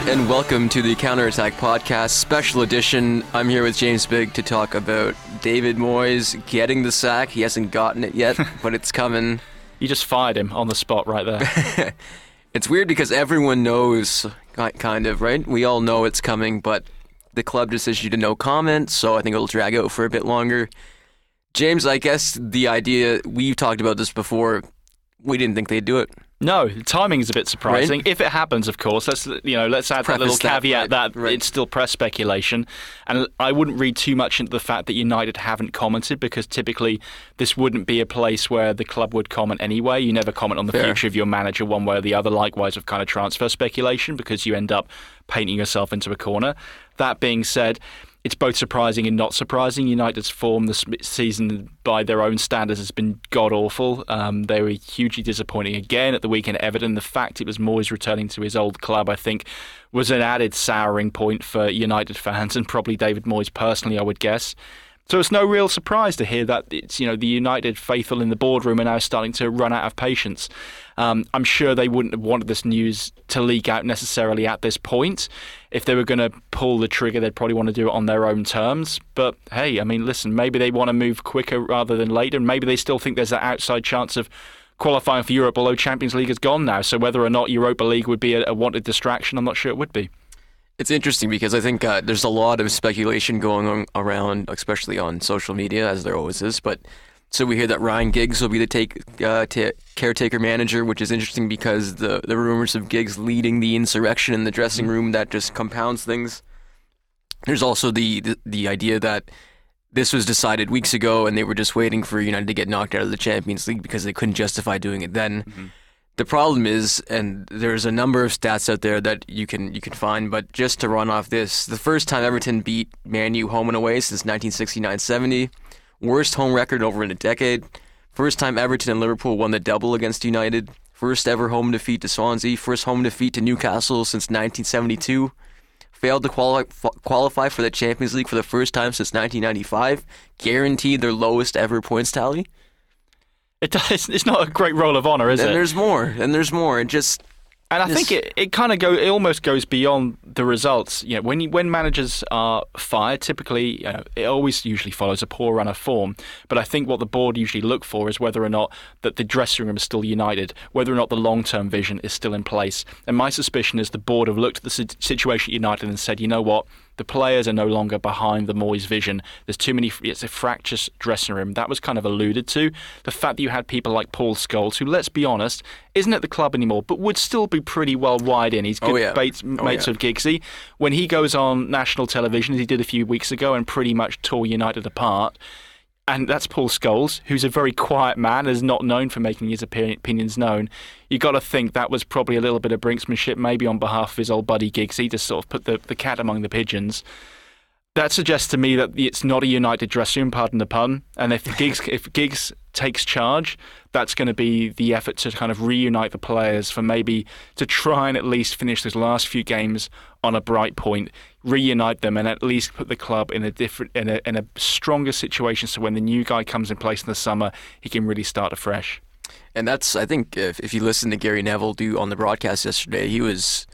right, and welcome to the Counterattack Podcast Special Edition. I'm here with James Big to talk about David Moyes getting the sack. He hasn't gotten it yet, but it's coming. You just fired him on the spot right there. it's weird because everyone knows, kind of, right? We all know it's coming, but the club just issued a no comment, so I think it'll drag out for a bit longer. James, I guess the idea, we've talked about this before, we didn't think they'd do it. No, the timing is a bit surprising. Right? If it happens, of course, let's you know let's add Preface that little caveat that, right, that right. it's still press speculation, and I wouldn't read too much into the fact that United haven't commented because typically this wouldn't be a place where the club would comment anyway. You never comment on the Fair. future of your manager one way or the other. Likewise, with kind of transfer speculation because you end up painting yourself into a corner. That being said, it's both surprising and not surprising. United's form this season, by their own standards, has been god awful. Um, they were hugely disappointing again at the weekend. Everton, the fact it was Moyes returning to his old club, I think, was an added souring point for United fans and probably David Moyes personally, I would guess. So it's no real surprise to hear that it's you know the United faithful in the boardroom are now starting to run out of patience. Um, I'm sure they wouldn't have wanted this news to leak out necessarily at this point. If they were going to pull the trigger, they'd probably want to do it on their own terms. But hey, I mean, listen, maybe they want to move quicker rather than later. Maybe they still think there's that outside chance of qualifying for Europe, although Champions League is gone now. So whether or not Europa League would be a, a wanted distraction, I'm not sure it would be. It's interesting because I think uh, there's a lot of speculation going on around, especially on social media, as there always is. But so we hear that Ryan Giggs will be the take uh, caretaker manager, which is interesting because the the rumors of Giggs leading the insurrection in the dressing mm-hmm. room that just compounds things. There's also the, the, the idea that this was decided weeks ago, and they were just waiting for United to get knocked out of the Champions League because they couldn't justify doing it then. Mm-hmm. The problem is, and there's a number of stats out there that you can you can find, but just to run off this, the first time Everton beat Man U home and away since 1969-70, worst home record over in a decade. First time Everton and Liverpool won the double against United. First ever home defeat to Swansea. First home defeat to Newcastle since 1972. Failed to quali- qualify for the Champions League for the first time since 1995. Guaranteed their lowest ever points tally. It does. It's not a great roll of honor, is and it? And there's more. And there's more. It just. And I think it, it kind of go it almost goes beyond the results. You know, when you, when managers are fired, typically you know, it always usually follows a poor run of form. But I think what the board usually look for is whether or not that the dressing room is still united, whether or not the long term vision is still in place. And my suspicion is the board have looked at the situation at United and said, you know what, the players are no longer behind the Moyes vision. There's too many. It's a fractious dressing room. That was kind of alluded to. The fact that you had people like Paul Scholes, who, let's be honest, isn't at the club anymore, but would still be pretty well wide in. He's oh, good oh, yeah. mates, oh, mates yeah. of Giggsy. When he goes on national television, as he did a few weeks ago, and pretty much tore United apart and that's Paul Scholes, who's a very quiet man, is not known for making his opinions known. You've got to think that was probably a little bit of brinksmanship, maybe on behalf of his old buddy Giggs. He just sort of put the, the cat among the pigeons. That suggests to me that it's not a united dressing room, pardon the pun. And if Giggs, if Giggs takes charge, that's going to be the effort to kind of reunite the players for maybe to try and at least finish those last few games on a bright point, reunite them, and at least put the club in a different, in a, in a stronger situation. So when the new guy comes in place in the summer, he can really start afresh. And that's, I think, if, if you listen to Gary Neville do on the broadcast yesterday, he was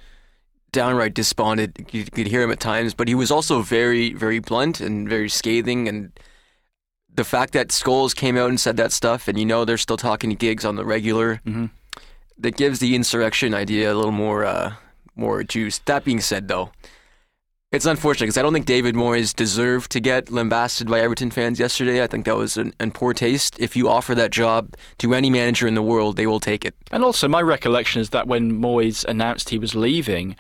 downright despondent. You could hear him at times, but he was also very, very blunt and very scathing. And the fact that Scholes came out and said that stuff, and you know they're still talking to Giggs on the regular, mm-hmm. that gives the insurrection idea a little more, uh, more juice. That being said, though, it's unfortunate because I don't think David Moyes deserved to get lambasted by Everton fans yesterday. I think that was an, an poor taste. If you offer that job to any manager in the world, they will take it. And also, my recollection is that when Moyes announced he was leaving,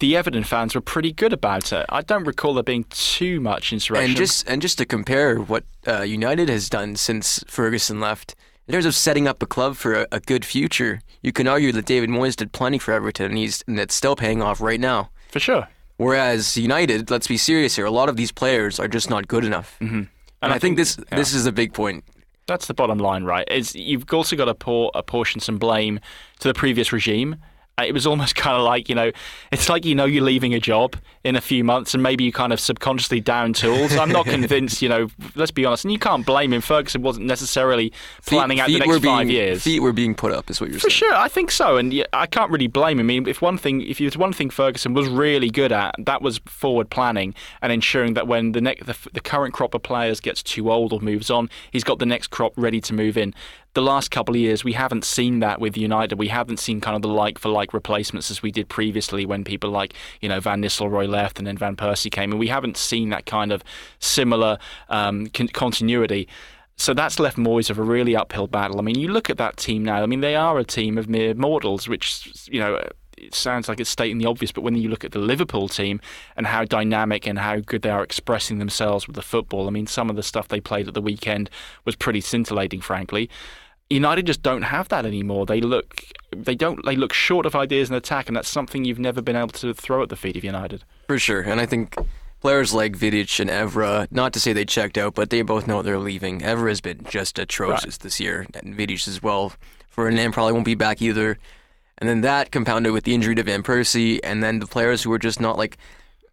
the Everton fans were pretty good about it. I don't recall there being too much insurrection. And just and just to compare what uh, United has done since Ferguson left, in terms of setting up a club for a, a, good future, you can argue that David Moyes did plenty for Everton, and he's and that's still paying off right now. For sure. Whereas United, let's be serious here, a lot of these players are just not good enough. Mm-hmm. And, and, I, I think, think, this yeah. this is a big point. That's the bottom line, right? Is you've also got to pour, apportion some blame to the previous regime Uh, Uh, it was almost kind of like, you know, it's like you know you're leaving a job in a few months and maybe you kind of subconsciously down tools. I'm not convinced, you know, let's be honest. And you can't blame him. Ferguson wasn't necessarily planning feet, out the next being, five years. Feet were being put up, is what you're saying. For sure, I think so, and yeah, I can't really blame him. I mean, if one thing, if there's one thing Ferguson was really good at, that was forward planning and ensuring that when the, ne- the the current crop of players gets too old or moves on, he's got the next crop ready to move in. The last couple of years, we haven't seen that with United. We haven't seen kind of the like for like replacements as we did previously when people like you know Van Nistelrooy left and then Van Persie came, and we haven't seen that kind of similar um, con- continuity. So that's left Moyes of a really uphill battle. I mean, you look at that team now. I mean, they are a team of mere mortals, which you know it sounds like it's stating the obvious. But when you look at the Liverpool team and how dynamic and how good they are expressing themselves with the football, I mean, some of the stuff they played at the weekend was pretty scintillating, frankly. United just don't have that anymore. They look, they don't, they look short of ideas in attack, and that's something you've never been able to throw at the feet of United. For sure. And I think players like Vidic and Evra, not to say they checked out, but they both know they're leaving. Evra has been just atrocious this year, and Vidic as well. Ferdinand probably won't be back either. And then that compounded with the injury to Van Persie, and then the players who were just not like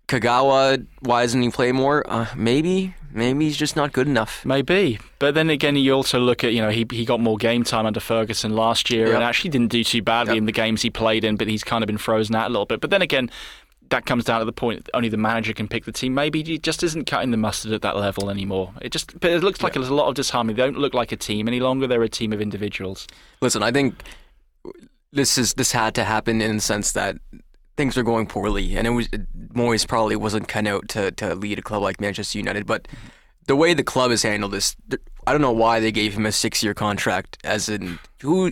Kagawa. Why doesn't he play more? Uh, maybe, maybe he's just not good enough. Maybe, but then again, you also look at you know he he got more game time under Ferguson last year Yep. and actually didn't do too badly Yep. in the games he played in, but he's kind of been frozen out a little bit. But then again, that comes down to the point only the manager can pick the team. Maybe he just isn't cutting the mustard at that level anymore. It just but it looks like there's a lot of disharmony. They don't look like a team any longer. They're a team of individuals. Listen, I think this is this had to happen in the sense that things were going poorly, and it was Moyes probably wasn't cut out to to lead a club like Manchester United. But the way the club has handled this, I don't know why they gave him a six year contract. As in, who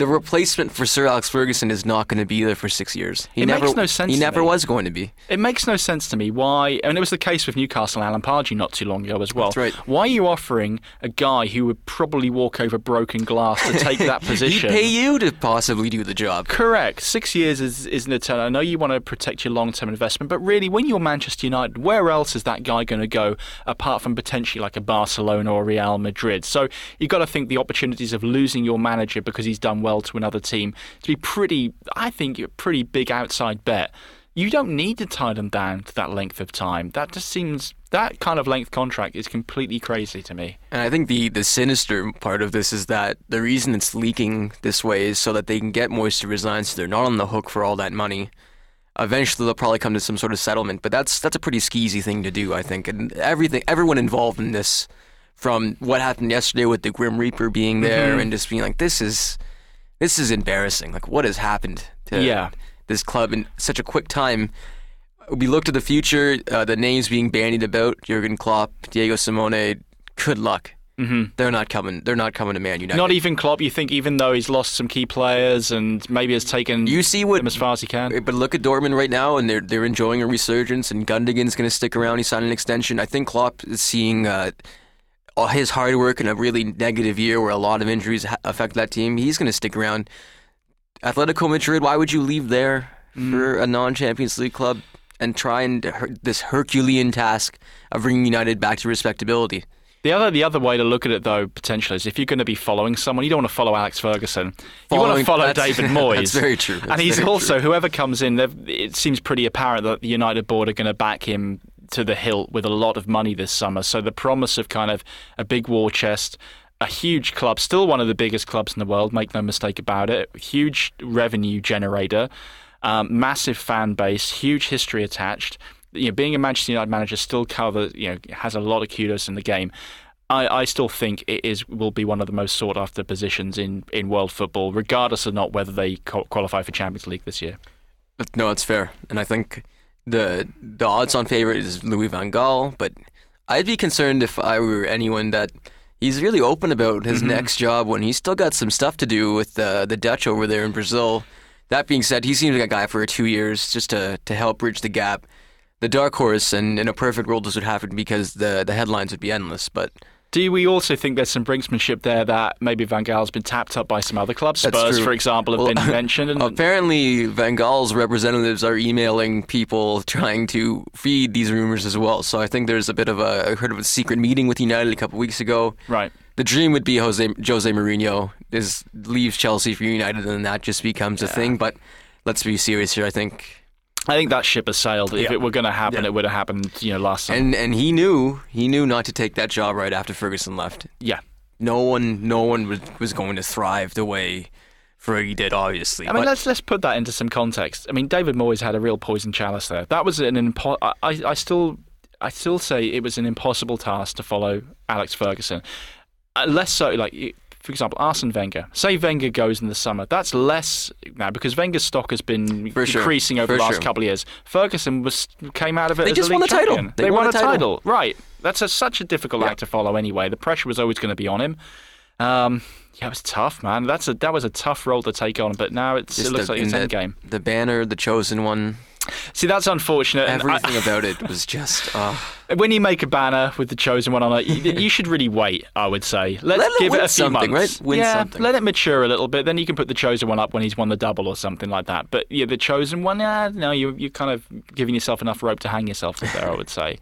the replacement for Sir Alex Ferguson is not going to be there for six years. He It never makes no sense He never me. was going to be. It makes no sense to me why, and it was the case with Newcastle and Alan Pardew not too long ago as well. That's right. Why are you offering a guy who would probably walk over broken glass to take that position? He'd pay you to possibly do the job. Correct. Six years is, is an eternal. I know you want to protect your long term investment, but really, when you're Manchester United, where else is that guy going to go apart from potentially like a Barcelona or Real Madrid? So you've got to think the opportunities of losing your manager because he's done well to another team to be pretty, I think, a pretty big outside bet. You don't need to tie them down to that length of time. That just seems. That kind of length contract is completely crazy to me. And I think the, the sinister part of this is that the reason it's leaking this way is so that they can get Moyes to resign, so they're not on the hook for all that money. Eventually, they'll probably come to some sort of settlement, but that's that's a pretty skeezy thing to do, I think. And everything, everyone involved in this, from what happened yesterday with the Grim Reaper being there Mm-hmm. and just being like, this is this is embarrassing. Like, what has happened to Yeah. this club in such a quick time? We look to the future, uh, the names being bandied about: Jurgen Klopp, Diego Simeone. Good luck. hmm They're not coming. They're not coming to Man United. Not even Klopp. You think even though he's lost some key players and maybe has taken You see what? them as far as he can. But look at Dortmund right now, and they're they're enjoying a resurgence. And Gundogan's going to stick around. He signed an extension. I think Klopp is seeing uh, his hard work in a really negative year where a lot of injuries ha- affect that team. He's going to stick around. Atletico Madrid. Why would you leave there for mm. a non-Champions League club and try and her- this Herculean task of bringing United back to respectability? The other the other way to look at it though potentially is if you're going to be following someone, you don't want to follow Alex Ferguson. you want to follow David Moyes. that's very true. and he's also whoever comes in. It seems pretty apparent that the United board are going to back him to the hilt with a lot of money this summer. So the promise of kind of a big war chest. A huge club, still one of the biggest clubs in the world, make no mistake about it. Huge revenue generator, um, massive fan base, huge history attached. You know, being a Manchester United manager still cover, you know, has a lot of kudos in the game. I, I still think it is will be one of the most sought after positions in, in world football, regardless of not whether they qualify for Champions League this year. No, it's fair, and I think the the odds on favorite is Louis van Gaal. But I'd be concerned if I were anyone that he's really open about his mm-hmm. next job when he's still got some stuff to do with the the Dutch over there in Brazil. That being said, he seems like a guy for two years just to to help bridge the gap. The dark horse, and in a perfect world, this would happen because the the headlines would be endless. But Do we also think there's some brinksmanship there that maybe Van Gaal's been tapped up by some other clubs? That's Spurs, true. for example, have Well, been mentioned. And Apparently, Van Gaal's representatives are emailing people trying to feed these rumors as well. So I think there's a bit of a I heard of a secret meeting with United a couple weeks ago. right. The dream would be Jose Jose Mourinho is leaves Chelsea for United, and that just becomes a thing. But let's be serious here. I think I think that ship has sailed. If Yeah. it were going to happen, Yeah. it would have happened, you know, last summer. and and he knew he knew not to take that job right after Ferguson left. yeah. No one no one was, was going to thrive the way Fergie did, obviously. I mean, but let's let's put that into some context. I mean, David Moyes had a real poison chalice there. That was an impo- I, I still I still say it was an impossible task to follow Alex Ferguson. Uh, less so, like for example, Arsene Wenger. Say Wenger goes in the summer. That's less now because Wenger's stock has been For sure. decreasing over For the last sure. couple of years. Ferguson was came out of it. They as just a won league a title. champion. They won, won a a title. Right. That's a, such a difficult Yeah. act to follow anyway. The pressure was always going to be on him. Um, yeah, it was tough, man. That's a that was a tough role to take on, but now it's, it looks the, like it's and end game. the banner, the chosen one, See, that's unfortunate. and I- everything about it was just. Uh, when you make a banner with the chosen one on it, you, you should really wait. I would say let's Let it give it win a few something, months. right? Win yeah, something. let it mature a little bit. Then you can put the chosen one up when he's won the double or something like that. But yeah, the chosen one, yeah, no, you you're kind of giving yourself enough rope to hang yourself with there. I would say.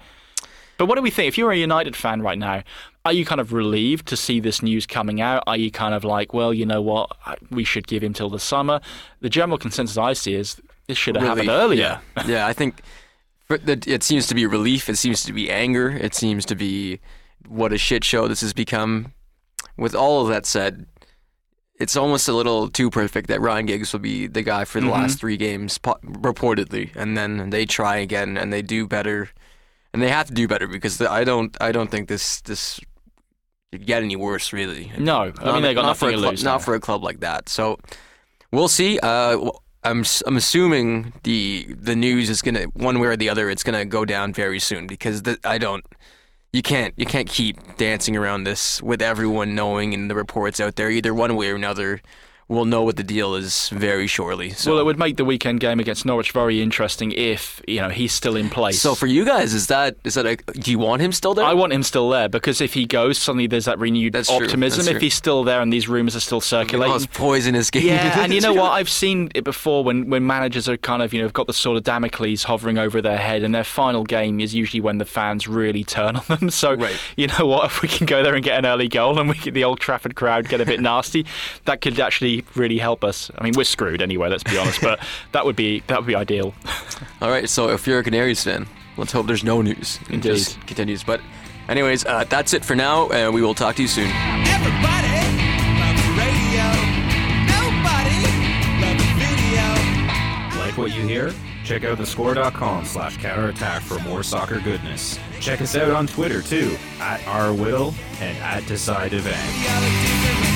But what do we think? If you're a United fan right now, are you kind of relieved to see this news coming out? Are you kind of like, well, you know what, we should give him till the summer? The general consensus I see is this should have happened earlier. Yeah, yeah. I think for the, it seems to be relief. It seems to be anger. It seems to be what a shit show this has become. With all of that said, it's almost a little too perfect that Ryan Giggs will be the guy for the Mhm. last three games, po- reportedly, and then they try again and they do better, and they have to do better because the, I don't, I don't think this this could get any worse really. No, I mean Not- they got not for nothing a to club, lose. Not now. for a club like that. So we'll see. Uh, I'm I'm assuming the the news is gonna one way or the other it's gonna go down very soon because the, I don't. You can't you can't keep dancing around this with everyone knowing and the reports out there either one way or another. We'll know what the deal is very shortly. So. Well, it would make the weekend game against Norwich very interesting if you know he's still in place. so for you guys, is that is that a, do you want him still there? I want him still there because if he goes, suddenly there's that renewed That's optimism. if he's still there and these rumours are still Oh, circulating. it's poisonous game. Yeah, and you know what? I've seen it before when, when managers are kind of, you know, got the sort of Damocles hovering over their head, and their final game is usually when the fans really turn on them. So, Right. you know what? If we can go there and get an early goal and we get the Old Trafford crowd get a bit nasty, that could actually really help us. I mean, we're screwed anyway, let's be honest, but that would be that would be ideal. All right, so if you're a Canaries fan, let's hope there's no news. and Indeed. Just continues. But, anyways, uh, that's it for now, and we will talk to you soon. Everybody loves radio. Nobody loves video. Like what you hear? Check out thescore.com slash counterattack for more soccer goodness. Check us out on Twitter too, at rwhittall and at decide event.